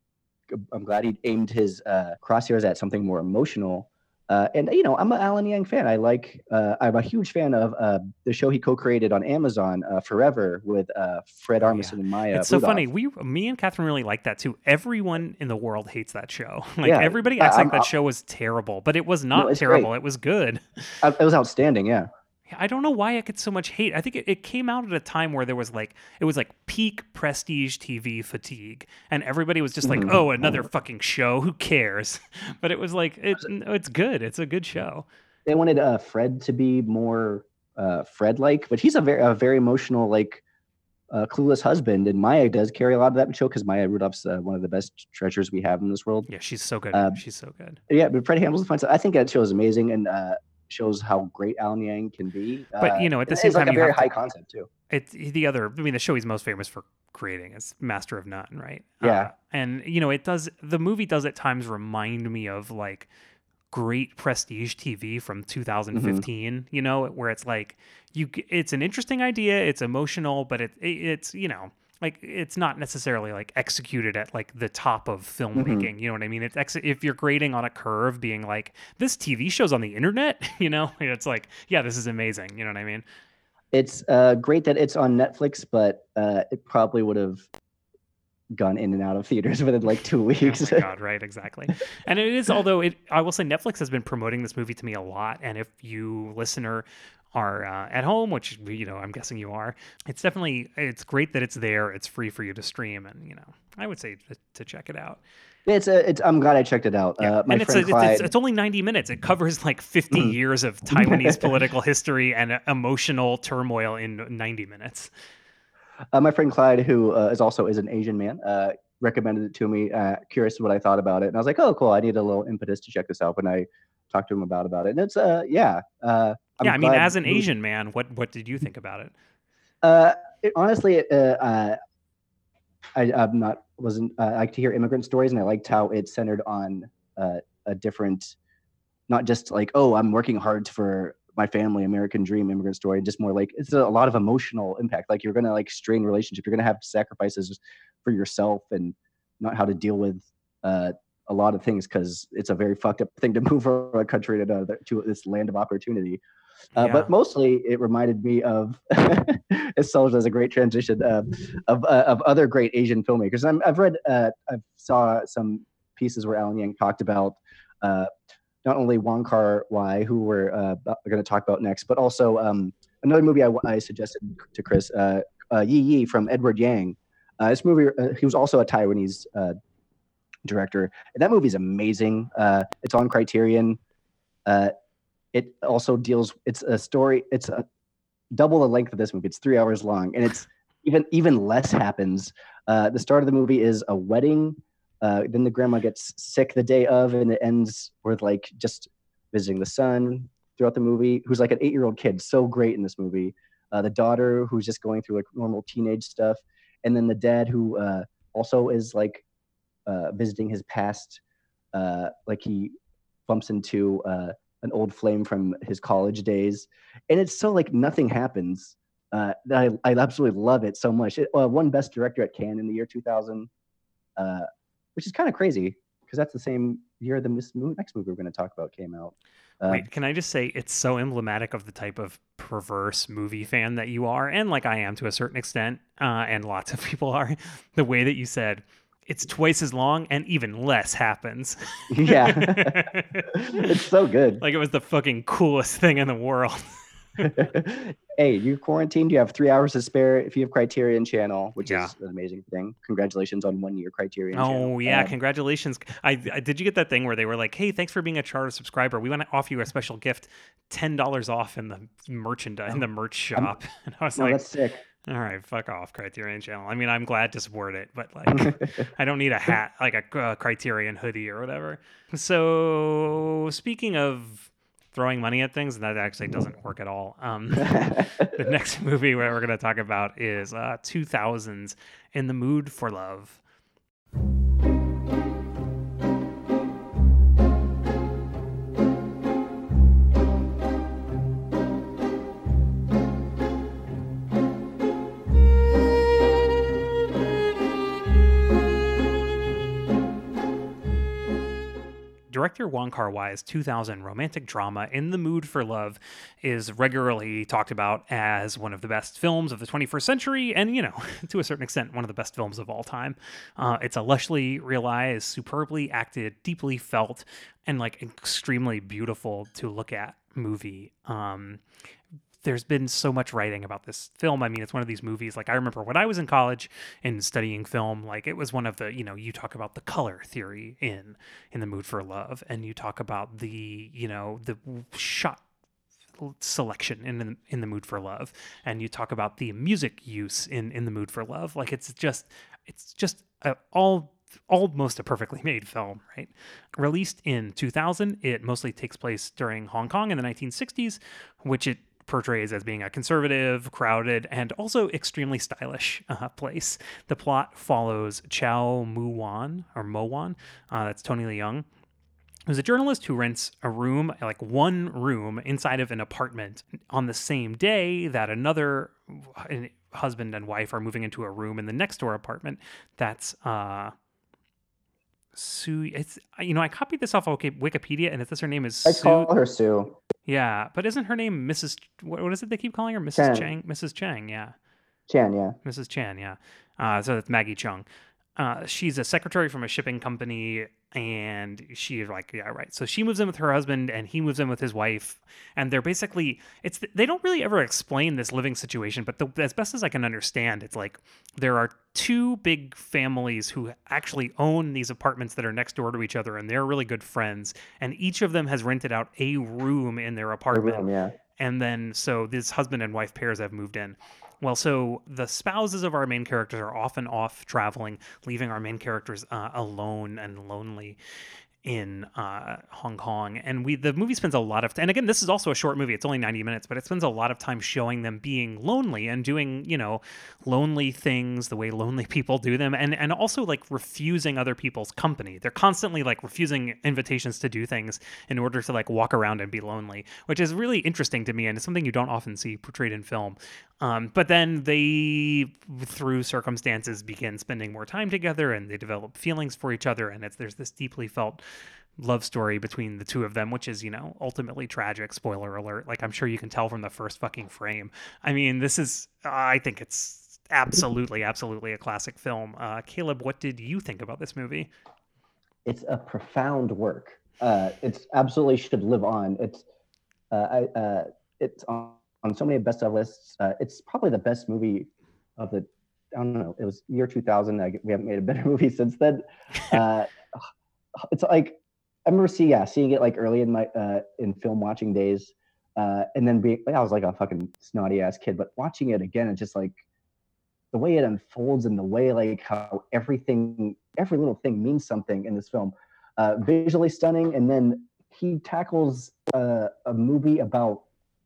I'm glad he aimed his uh, crosshairs at something more emotional. Uh, and you know, I'm an Alan Yang fan. I like. Uh, I'm a huge fan of uh, the show he co-created on Amazon, uh, Forever, with uh, Fred Oh, Armisen and Maya. it's so Rudolph. funny. We, me and Catherine really like that too. Everyone in the world hates that show. [laughs] Like Yeah, everybody I- acts like I'm- that I- show was terrible, but it was not it's terrible. great. It was good. Uh, It was outstanding. Yeah. I don't know why it gets so much hate. I think it, it came out at a time where there was like it was like peak prestige TV fatigue, and everybody was just like, Mhm. "Oh, another fucking show. Who cares?" [laughs] But it was like it, it's good. It's a good show. They wanted uh, Fred to be more uh, Fred-like, but he's a very, a very emotional, like uh, clueless husband, and Maya does carry a lot of that show because Maya Rudolph's uh, one of the best treasures we have in this world. Yeah, she's so good. Uh, she's so good. Yeah, but Fred handles the fun stuff. I think that show is amazing and uh, shows how great Alan Yang can be. But, Uh, you know, at the same it's like time, a very have to- high concept too. It's the other. I mean, the show he's most famous for creating is Master of None, right? Yeah. Uh, and you know, it does. The movie does at times remind me of like great prestige TV from 2015. You know, where it's like you. It's an interesting idea. It's emotional, but it, it it's you know. Like it's not necessarily like executed at like the top of filmmaking. You know what I mean? It's ex- if you're grading on a curve, being like this TV show's on the internet. [laughs] You know, [laughs] it's like yeah, this is amazing. You know what I mean? It's uh, great that it's on Netflix, but uh, it probably would have gone in and out of theaters [laughs] within like two weeks. Oh god, right, exactly. And it is although it I will say Netflix has been promoting this movie to me a lot and if you listener are uh, at home, which you know I'm guessing you are, it's definitely it's great that it's there. It's free for you to stream, and you know I would say to, to check it out. It's a, it's. I'm glad I checked it out. Yeah. Uh, my and it's, a, friend it's, Clyde. it's it's only 90 minutes. It covers like 50 years of Taiwanese [laughs] political history and emotional turmoil in 90 minutes. Uh, my friend Clyde, who uh, is also is an Asian man, uh, recommended it to me. Uh, curious what I thought about it, and I was like, "Oh, cool! I need a little impetus to check this out." And I talked to him about about it, and it's uh, yeah. Uh, yeah, I mean, as an Asian man, what what did you think about it? Uh, it, honestly, uh, uh, I, I'm not wasn't. Uh, I like to hear immigrant stories, and I liked how it centered on uh, a different, not just like, oh, I'm working hard for my family, American dream, immigrant story. Just more like it's a, lot of emotional impact. Like you're gonna like strain relationship. You're gonna have sacrifices for yourself, and not how to deal with uh, a lot of things because it's a very fucked up thing to [laughs] move from a country to another to this land of opportunity. Uh, Yeah. But mostly, it reminded me of [laughs] it serves as a great transition uh, of uh, of other great Asian filmmakers. I'm, I've read, uh, I saw some pieces where Alan Yang talked about uh, not only Wong Kar Wai, who we're uh, going to talk about next, but also um, another movie I, I suggested to Chris, uh, uh, Yi Yi from Edward Yang. Uh, this movie, uh, he was also a Taiwanese uh, director, that movie is amazing. Uh, it's on Criterion. Uh, it also deals. It's a story. It's a double the length of this movie. It's three hours long, and it's even even less happens. Uh, the start of the movie is a wedding. Uh, then the grandma gets sick the day of, and it ends with like just visiting the son throughout the movie, who's like an eight year old kid. So great in this movie. Uh, the daughter who's just going through like normal teenage stuff, and then the dad who uh, also is like uh, visiting his past. Uh, like he bumps into uh, an old flame from his college days, and it's so like nothing happens. Uh, that I, I absolutely love it so much. It uh, won Best Director at Cannes in the year 2000, uh, which is kind of crazy because that's the same year the next movie we're going to talk about came out. Uh, Wait, can I just say it's so emblematic of the type of perverse movie fan that you are, and like I am to a certain extent, uh, and lots of [laughs] people are. The way that you said it's twice as long and even less happens. [laughs] yeah, [laughs] it's so good. like it was the fucking coolest thing in the world. [laughs] hey, you're quarantined. You have three hours to spare if you have Criterion Channel, which Yeah. is an amazing thing. Congratulations on one year Criterion Channel. Oh yeah, Um, congratulations! I, I did you get that thing where they were like, "Hey, thanks for being a charter subscriber. We want to offer you a special gift, ten dollars off in the merchandise in the merch shop." And I was no, like, that's sick. "All right, fuck off, Criterion Channel." I mean, I'm glad to support it, but like, [laughs] I don't need a hat like a uh, Criterion hoodie or whatever. So speaking of throwing money at things, and that actually doesn't work at all. Um, [laughs] the next [laughs] movie where we're going to talk about is uh, 2000s In the Mood for Love. Director Wong Kar Wai's 2000 romantic drama In the Mood for Love is regularly talked about as one of the best films of the 21st century, and, you know, [laughs] to a certain extent, one of the best films of all time. Uh, it's a lushly realized, superbly acted, deeply felt, and like extremely beautiful to look at movie. Um, there's been so much writing about this film. I mean, it's one of these movies. Like I remember when I was in college and studying film, like it was one of the, you know, you talk about the color theory in in the mood for love, and you talk about the, you know, the shot selection in the, in the mood for love, and you talk about the music use in in the mood for love. Like it's just it's just a, all almost a perfectly [laughs] made film, right? Released in 2000, it mostly takes place during Hong Kong in the 1960s, which it portrays as being a conservative, crowded, and also extremely stylish uh, place. The plot follows Chow Mu Wan or Mo Wan, uh, that's Tony Leung, who's a journalist who rents a room, like one room inside of an apartment on the same day that another uh, husband and wife are moving into a room in the next door apartment that's uh Sue it's you know I copied this off of Wikipedia and it says her name is I Sue call her Sue. yeah, but isn't her name Mrs. What, what is it they keep calling her? Mrs. Chan. Chang. Mrs. Chang. Yeah, Chan, yeah. Mrs. Chan. Yeah. Uh, so that's Maggie Cheung. Uh, she's a secretary from a shipping company and she's like yeah right. So she moves in with her husband and he moves in with his wife and they're basically it's they don't really ever explain this living situation but the, as best as i can understand it's like there are two big families who actually own these apartments that are next door to each other and they're really good friends and each of them has rented out a room in their apartment room, yeah. and then so this husband and wife pairs have moved in well so the spouses of our main characters are often off traveling leaving our main characters uh, alone and lonely in uh, Hong Kong, and we the movie spends a lot of time. and again this is also a short movie. It's only ninety minutes, but it spends a lot of time showing them being lonely and doing you know lonely things the way lonely [laughs] people do them, and and also like refusing other people's company. They're constantly like refusing invitations to do things in order to like walk around and be lonely, which is really interesting to me and it's something you don't often see portrayed in film. Um, but then they, through circumstances, begin spending more time together and they develop feelings for each other. And it's there's this deeply felt love story between the two of them, which is, you know, ultimately tragic. Spoiler alert. Like, I'm sure you can tell from the first fucking frame. I mean, this is, I think it's absolutely, absolutely a classic film. Uh, Caleb, what did you think about this movie? It's a profound work. Uh, it's absolutely should live on. It's uh, I, uh, it's on, on so many best of lists. Uh, it's probably the best movie of the. I don't know. It was year 2000. I, we haven't made a better [laughs] movie since then. [laughs] It's like I remember seeing yeah seeing it like early in my uh, in film watching days, uh, and then being like I was like a fucking snotty ass kid, but watching it again, it's just like the way it unfolds and the way like how everything every little thing means something in this film. Uh, visually stunning, and then he tackles uh, a movie about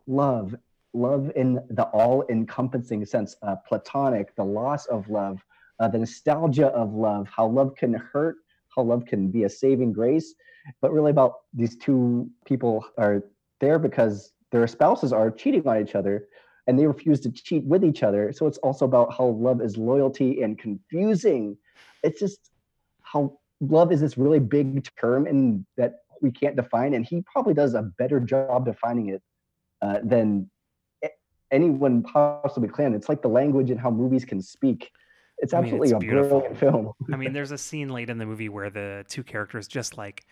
love, love in the all-encompassing sense, uh, platonic, the loss of love, uh, the nostalgia of love, how love can hurt, how love can be a saving grace, but really about these two people are there because their spouses are cheating on each other and they refuse to cheat with each other. So it's also about how love is loyalty and confusing. It's just how love is this really big term and that we can't define, and he probably does a better job defining it uh, than anyone possibly can. It's like the language and how movies can speak. It's I mean, absolutely it's a beautiful. brilliant film. [laughs] I mean, there's a scene late in the movie where the two characters just like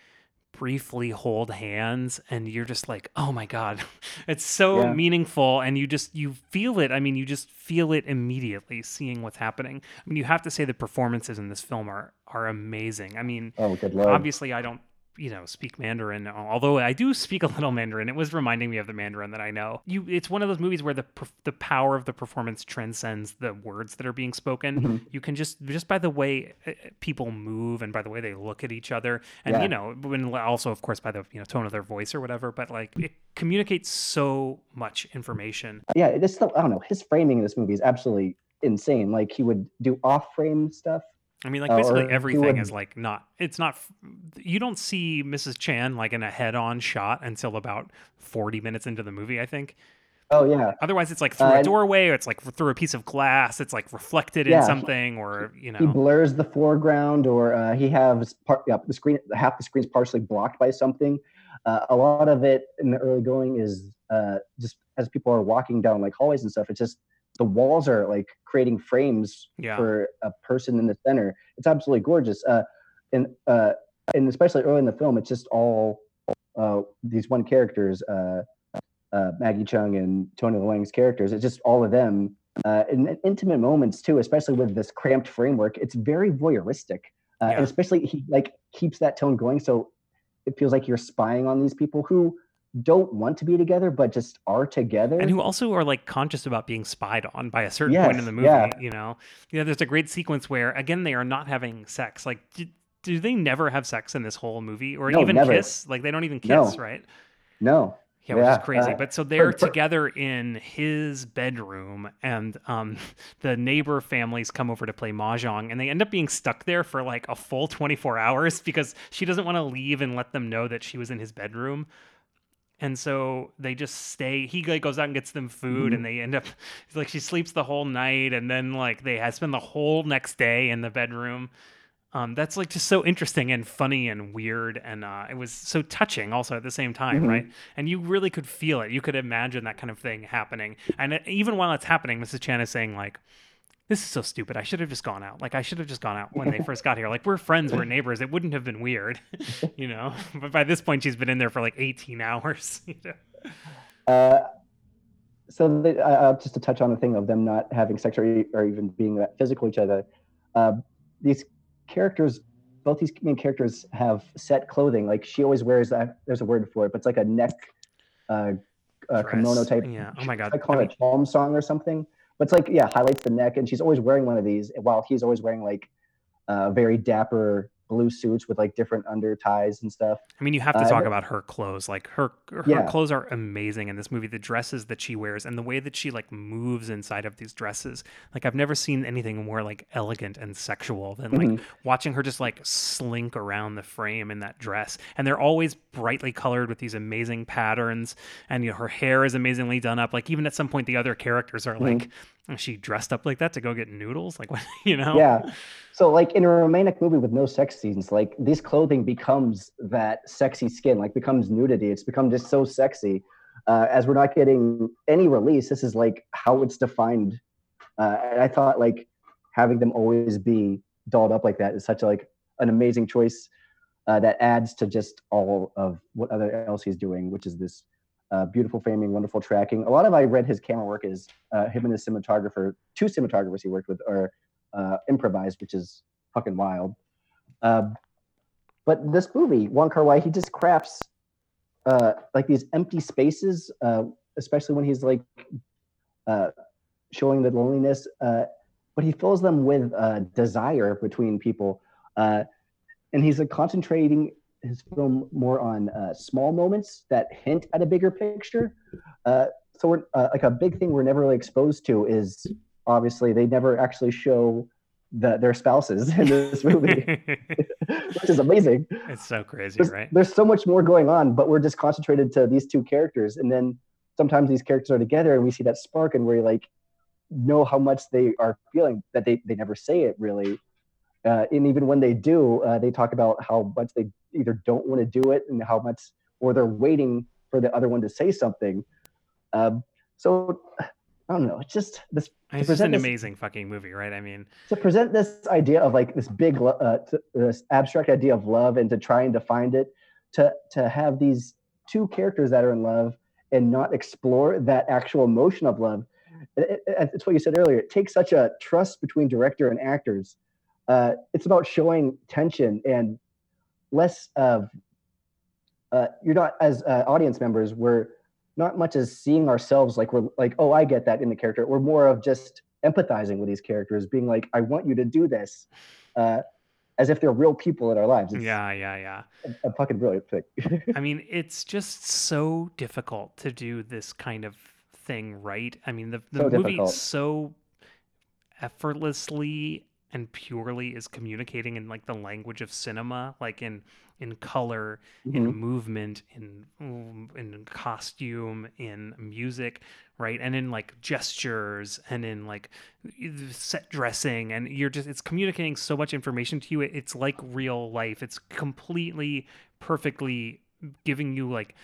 briefly hold hands and you're just like oh my god [laughs] it's so Yeah. meaningful and you just you feel it i mean you just feel it immediately seeing what's happening i mean you have to say the performances in this film are are amazing i mean Oh, good lord! obviously i don't you know speak mandarin although i do speak a little mandarin it was reminding me of the mandarin that i know you it's one of those movies where the the power of the performance transcends the words that are being spoken Mm-hmm. you can just just by the way uh, people move and by the way they look at each other and Yeah. you know when also of course by the you know tone of their voice or whatever but like it communicates so much information yeah, this I don't know. His framing in this movie is absolutely insane. Like he would do off-frame stuff. I mean, like Uh, basically he everything is like not. It's not. You don't see Mrs. Chan like in a head-on shot until about forty minutes into the movie. I think. Oh yeah, Otherwise, it's like through Uh, a doorway, or it's like through a piece of glass. It's like reflected in Yeah, he- something, or you know. he blurs the foreground, or uh, he has part. Yeah, the screen, half the screen's partially blocked by something. Uh, a lot of it in the early going is uh, just as people are walking down like hallways and stuff. It's just the walls are like creating frames Yeah. for a person in the center. It's absolutely gorgeous. Uh, and uh, and especially early in the film, it's just all uh, these one characters, uh, uh, Maggie Cheung and Tony Leung's characters. It's just all of them uh, in in intimate moments too, especially with this cramped framework. It's very voyeuristic, uh, Yeah. and especially he like keeps that tone going, so it feels like you're spying on these people who don't want to be together but just are together. and who also are like conscious about being spied on by a certain point in the movie. yeah. You know, yeah. There's a great sequence where again they are not having sex. Like, do, do they never have sex in this whole movie, or No, even never. kiss? Like they don't even No. kiss, right? no, Yeah, which Yeah, is crazy. uh, but so they're together in his bedroom, and um, [laughs] the neighbor families come over to play mahjong, and they end up being stuck there for like a full 24 hours [laughs] because she doesn't want to leave and let them know that she was in his bedroom. And so they just stay. He like goes out and gets them food, Mm-hmm. and they end up [laughs] like she sleeps the whole night, and then like they have spend the whole next day in the bedroom. Um, that's like just so interesting and funny and weird, and uh, it was so touching also at the same time, Mhm. right? And you really could feel it. You could imagine that kind of thing happening. And even while it's happening, Mrs. Chan is saying like, this is so stupid. I should have just gone out. Like I should have just gone out when they first got here. Like we're friends, we're neighbors. It wouldn't have been weird, [laughs] you know. But by this point, she's been in there for like 18 hours. [laughs] You know? Uh, so the, uh, just to touch on the thing of them not having sex or, or even being that physical with each other, uh, these characters, both these main characters have set clothing. Like she always wears that. There's a word for it, but it's like a neck uh, uh, kimono type. Yeah. Oh my god. I call I it mean, a palm song or something. But it's like yeah, highlights the neck, and she's always wearing one of these, while he's always wearing like uh, very dapper blue suits with like different under ties and stuff. I mean, you have to Uh, talk about her clothes. Like her, her Yeah. clothes are amazing in this movie. The dresses that she wears and the way that she like moves inside of these dresses. Like I've never seen anything more like elegant and sexual than like Mhm. watching her just like slink around the frame in that dress. And they're always brightly colored with these amazing patterns. And you know, her hair is amazingly done up. Like even at some point, the other characters are Mhm. like, "Is she dressed up like that to go get noodles? Like [laughs] what? You know? Yeah. So like in a romantic movie with no sex scenes, like this clothing becomes that sexy skin, like becomes nudity. It's become just so sexy. Uh, as we're not getting any release, this is like how it's defined. Uh, and I thought like having them always be dolled up like that is such a, like an amazing choice uh, that adds to just all of what other else he's doing, which is this uh, beautiful framing, wonderful tracking. A lot of I read his camera work is uh, him and his cinematographer, two cinematographers he worked with, are uh, improvised, which is fucking wild. Um, but this movie, Wong Kar Wai, he just crafts uh, like these empty spaces, uh, especially when he's like uh, showing the loneliness. Uh, but he fills them with uh, desire between people, uh, and he's like concentrating his film more on uh, small moments that hint at a bigger picture. Uh, so uh, like a big thing we're never really exposed to is obviously they never actually show the, their spouses in this movie, [laughs] which is amazing. it's so crazy, There's, right? there's so much more going on, but we're just concentrated to these two characters, and then sometimes these characters are together, and we see that spark, and we like know how much they are feeling that they they never say it really, uh, and even when they do, uh, they talk about how much they either don't want to do it and how much, or they're waiting for the other one to say something. Um, so I don't know. It's just this It's just an this- amazing fucking movie, right? I mean, to present this idea of like this big uh, t- this abstract idea of love and to try and define it to to have these two characters that are in love and not explore that actual emotion of love it, it- it's what you said earlier it takes such a trust between director and actors uh, it's about showing tension and less of uh, you're not as uh, audience members we're not much as seeing ourselves like we're like oh i get that in the character we're more of just empathizing with these characters being like i want you to do this uh, as if they're real people in our lives it's yeah, yeah, yeah. a, a fucking brilliant thing [laughs] I mean, it's just so difficult to do this kind of thing right. I mean, the, the So movie difficult. so effortlessly and purely is communicating in like the language of cinema, like in in color, in Mhm. movement, in in costume, in music, right? And in like gestures and in like set dressing and you're just it's communicating so much information to you. It's like real life. It's completely perfectly giving you like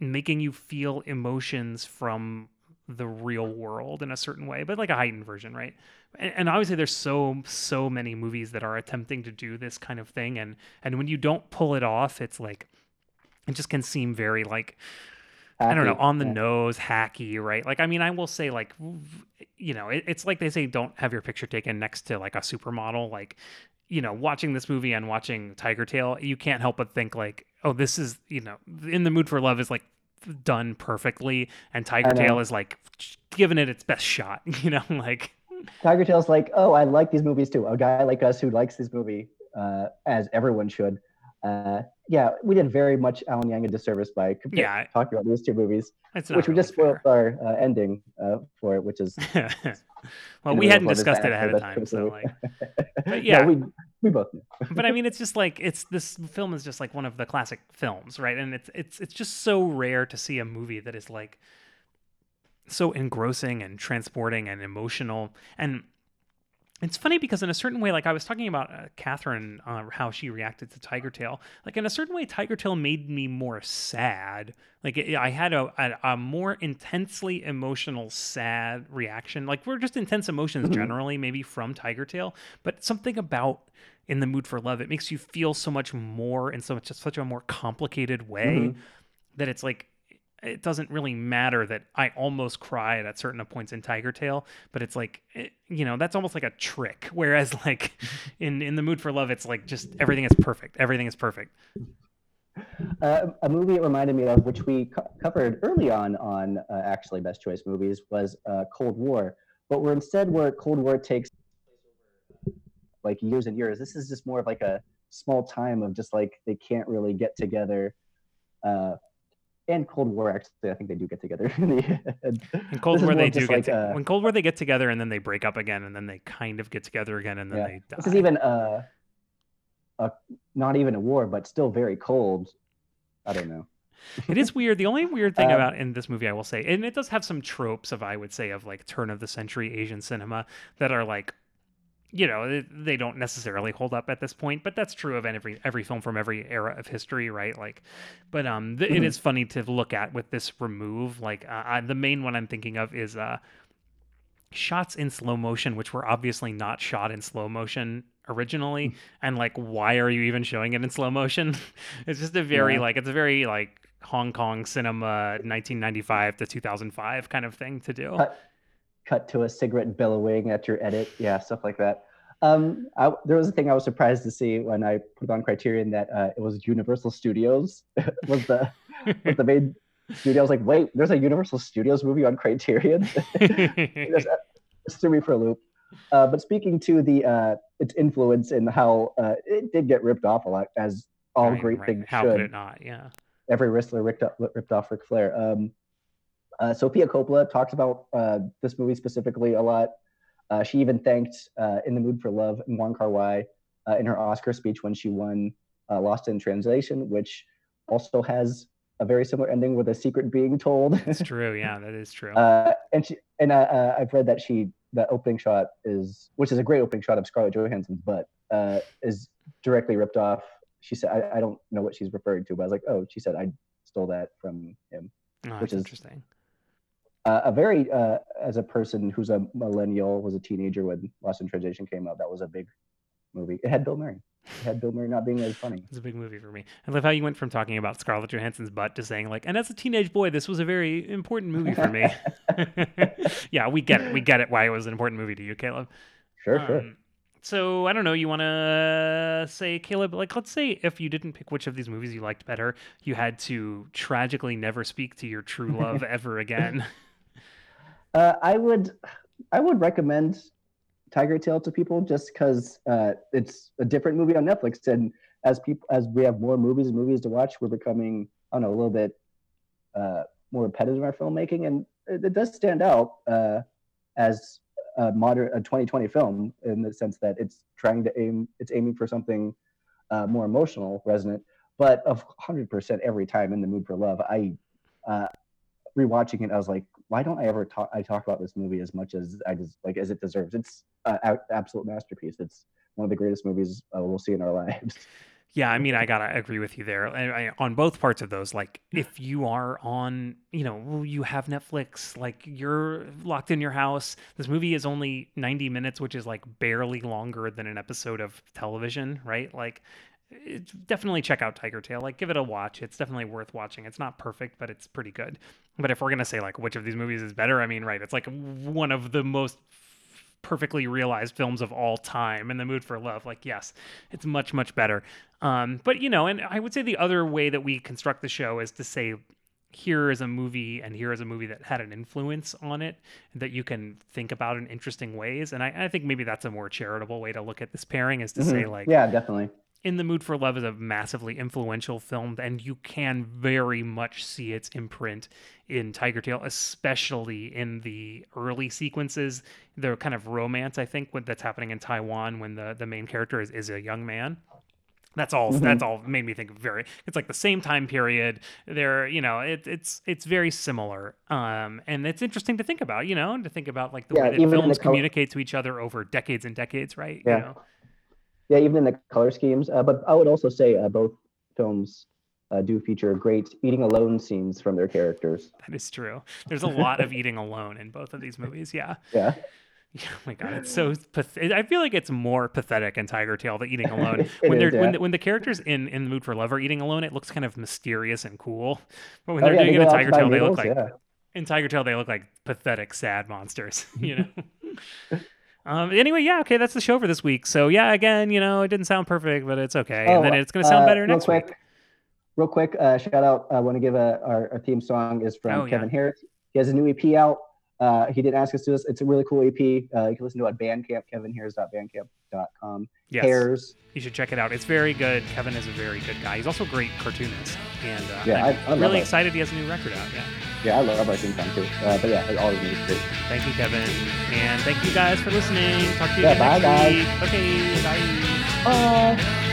making you feel emotions from the real world in a certain way, but like a heightened version, right? And, and obviously, there's so so many movies that are attempting to do this kind of thing, and and when you don't pull it off, it's like it just can seem very like I don't know, on the Yeah. nose, hacky, right? Like, I mean, I will say, like, you know, it, it's like they say, don't have your picture taken next to like a supermodel. Like, you know, watching this movie and watching Tiger Tail, you can't help but think like, oh, this is, you know, In the Mood for Love is like done perfectly, and Tiger. Tail is like giving it its best shot. [laughs] You know, like, tiger tail's like oh i like these movies too a guy like us who likes this movie uh, as everyone should uh, yeah we did very much alan yang a disservice by [laughs] Yeah. talking about these two movies which we just spoiled our uh, ending uh, for it which is [laughs] well, we hadn't middle of this discussed it ahead of time, so like, but No, yeah, we we both knew. [laughs] but I mean, it's just like it's this film is just like one of the classic films, right? And it's it's it's just so rare to see a movie that is like so engrossing and transporting and emotional. And It's funny because in a certain way, like I was talking about uh, Catherine, uh, how she reacted to Tiger Tail. Like in a certain way, Tiger Tail made me more sad. Like it, I had a, a, a more intensely emotional, sad reaction. Like we're just intense emotions generally, maybe from Tiger Tail, but something about in the mood for love, it makes you feel so much more in so much such a more complicated way that it's like it doesn't really matter that I almost cried at certain points in Tiger Tail, but it's like it, you know that's almost like a trick. [laughs] Whereas like [laughs] in in the mood for love, it's like just everything is perfect. Everything is perfect. Uh, a movie it reminded me of, which we co- covered early on on uh, actually best choice movies, was uh, Cold War. But we're instead where Cold War takes like years and years. This is just more of like a small time of just like they can't really get together. Uh, and Cold War, actually, I think they do get together. [laughs] in the end. In Cold War, they do get like, to, uh, when Cold War they get together and then they break up again and then they kind of get together again and then yeah. they die. This is even uh, a, not even a war, but still very cold. I don't know. [laughs] it is weird. The only weird thing Um, about in this movie, I will say, and it does have some tropes of, I would say, of like turn of the century Asian cinema that are like, you know, they- don't necessarily hold up at this point, but that's true of every every film from every era of history, right? Like, but um, th- it is funny to look at with this remove. Like, uh, I, the main one I'm thinking of is uh, shots in slow motion, which were obviously not shot in slow motion originally and like why are you even showing it in slow motion [laughs] it's just a very Yeah. like it's a very like hong kong cinema 1995 to 2005 kind of thing to do cut to a cigarette billowing at your edit. Yeah, stuff like that. Um, I, there was a thing I was surprised to see when I put on Criterion that uh, it was Universal Studios [laughs] was the was the main studio. I was like, wait, there's a Universal Studios movie on Criterion. [laughs] It just, uh, threw me for a loop. Uh, but speaking to the uh, its influence and how uh, it did get ripped off a lot, as all Right, great right. things how should could it not yeah every wrestler ripped, up, ripped off Ric Flair. Um, uh, Sofia Coppola talks about uh, this movie specifically a lot. Uh, she even thanked uh, In the Mood for Love and Wong Kar Wai uh, in her Oscar speech when she won uh, Lost in Translation, which also has a very similar ending with a secret being told. it's [laughs] true yeah that is true uh, and she and uh, uh, I've read that she the opening shot is, which is a great opening shot of Scarlett Johansson's butt, uh, is directly ripped off. She said, I, I don't know what she's referring to, but I was like, oh, she said I stole that from him. Oh, which is- interesting Uh, a very, uh, as a person who's a millennial, was a teenager when Lost in Translation came out. That was a big movie. It had Bill Murray. It had Bill Murray not being as funny. it's a big movie for me i love how you went from talking about scarlett johansson's butt to saying like and as a teenage boy this was a very important movie for me [laughs] [laughs] yeah we get it we get it why it was an important movie to you caleb Sure, sure. Um, so I don't know. You want to say, Caleb? Like, let's say if you didn't pick which of these movies you liked better, you had to tragically never speak to your true love [laughs] ever again. Uh, I would, I would recommend Tiger Tail to people just because uh, it's a different movie on Netflix, and as people, as we have more movies and movies to watch, we're becoming, I don't know, a little bit uh, more repetitive in our filmmaking, and it, it does stand out uh, as a modern, a 2020 film in the sense that it's trying to aim, it's aiming for something uh, more emotional, resonant, but of 100% every time in the mood for love, I. Rewatching it, I was like, why don't I ever talk? I talk about this movie as much as I just like as it deserves. It's an absolute masterpiece. It's one of the greatest movies uh, we'll see in our [laughs] lives. yeah, I mean, I gotta agree with you there I, I, on both parts of those. Like, if you are on, you know, you have Netflix, like you're locked in your house. This movie is only 90 minutes, which is like barely longer than an episode of television, right? Like, it, definitely check out Tiger Tail. Like, give it a watch. It's definitely worth watching. It's not perfect, but it's pretty good. But if we're gonna say like which of these movies is better, I mean, right? It's like one of the most perfectly realized films of all time in the mood for love like yes it's much much better um but you know and i would say the other way that we construct the show is to say here is a movie and here is a movie that had an influence on it that you can think about in interesting ways and i, I think maybe that's a more charitable way to look at this pairing is to say like yeah, definitely. In the Mood for Love is a massively influential film, and you can very much see its imprint in Tiger Tail, especially in the early sequences. The kind of romance, I think, that's happening in Taiwan when the, the main character is, is a young man. That's all. Mm-hmm. That's all made me think very. It's like the same time period. They're, you know, it, it's it's very similar. Um, and it's interesting to think about, you know, and to think about like the Yeah, way that even in the films col- communicate to each other over decades and decades, right? Yeah. You know? Yeah, even in the color schemes. Uh, but I would also say uh, both films uh, do feature great eating alone scenes from their characters. [laughs] That is true. There's a lot of eating alone in both of these movies. Yeah. Yeah. [laughs] Yeah, oh my god, it's so pathetic. I feel like it's more pathetic in Tiger Tail the eating alone. [laughs] When they're is, when, the, when the characters in in the mood for love are eating alone, it looks kind of mysterious and cool. But when Oh, they're yeah, doing they it in go out to Tiger Tail, they look like yeah. in Tiger Tail they look like pathetic, sad monsters. You know. Um, anyway, yeah, okay, that's the show for this week. So yeah, again, you know, it didn't sound perfect, but it's okay, and then it's gonna sound uh, better next quick, week. Real quick, uh, shout out. I want to give a our, our theme song is from Oh, yeah. Kevin Harris. He has a new EP out. Uh, he didn't ask us to do this. It's a really cool EP. Uh, you can listen to it at Bandcamp, kevinharris.bandcamp.com. Yes. Hairs. You should check it out. It's very good. Kevin is a very good guy. He's also a great cartoonist, and uh, Yeah, I'm I- I really it. excited he has a new record out. Yeah. Yeah, I love our theme song too. Uh, but yeah, it is great. Thank you, Kevin. And thank you guys for listening. Talk to you Yeah, again bye, next guys. week. Okay, bye. Bye.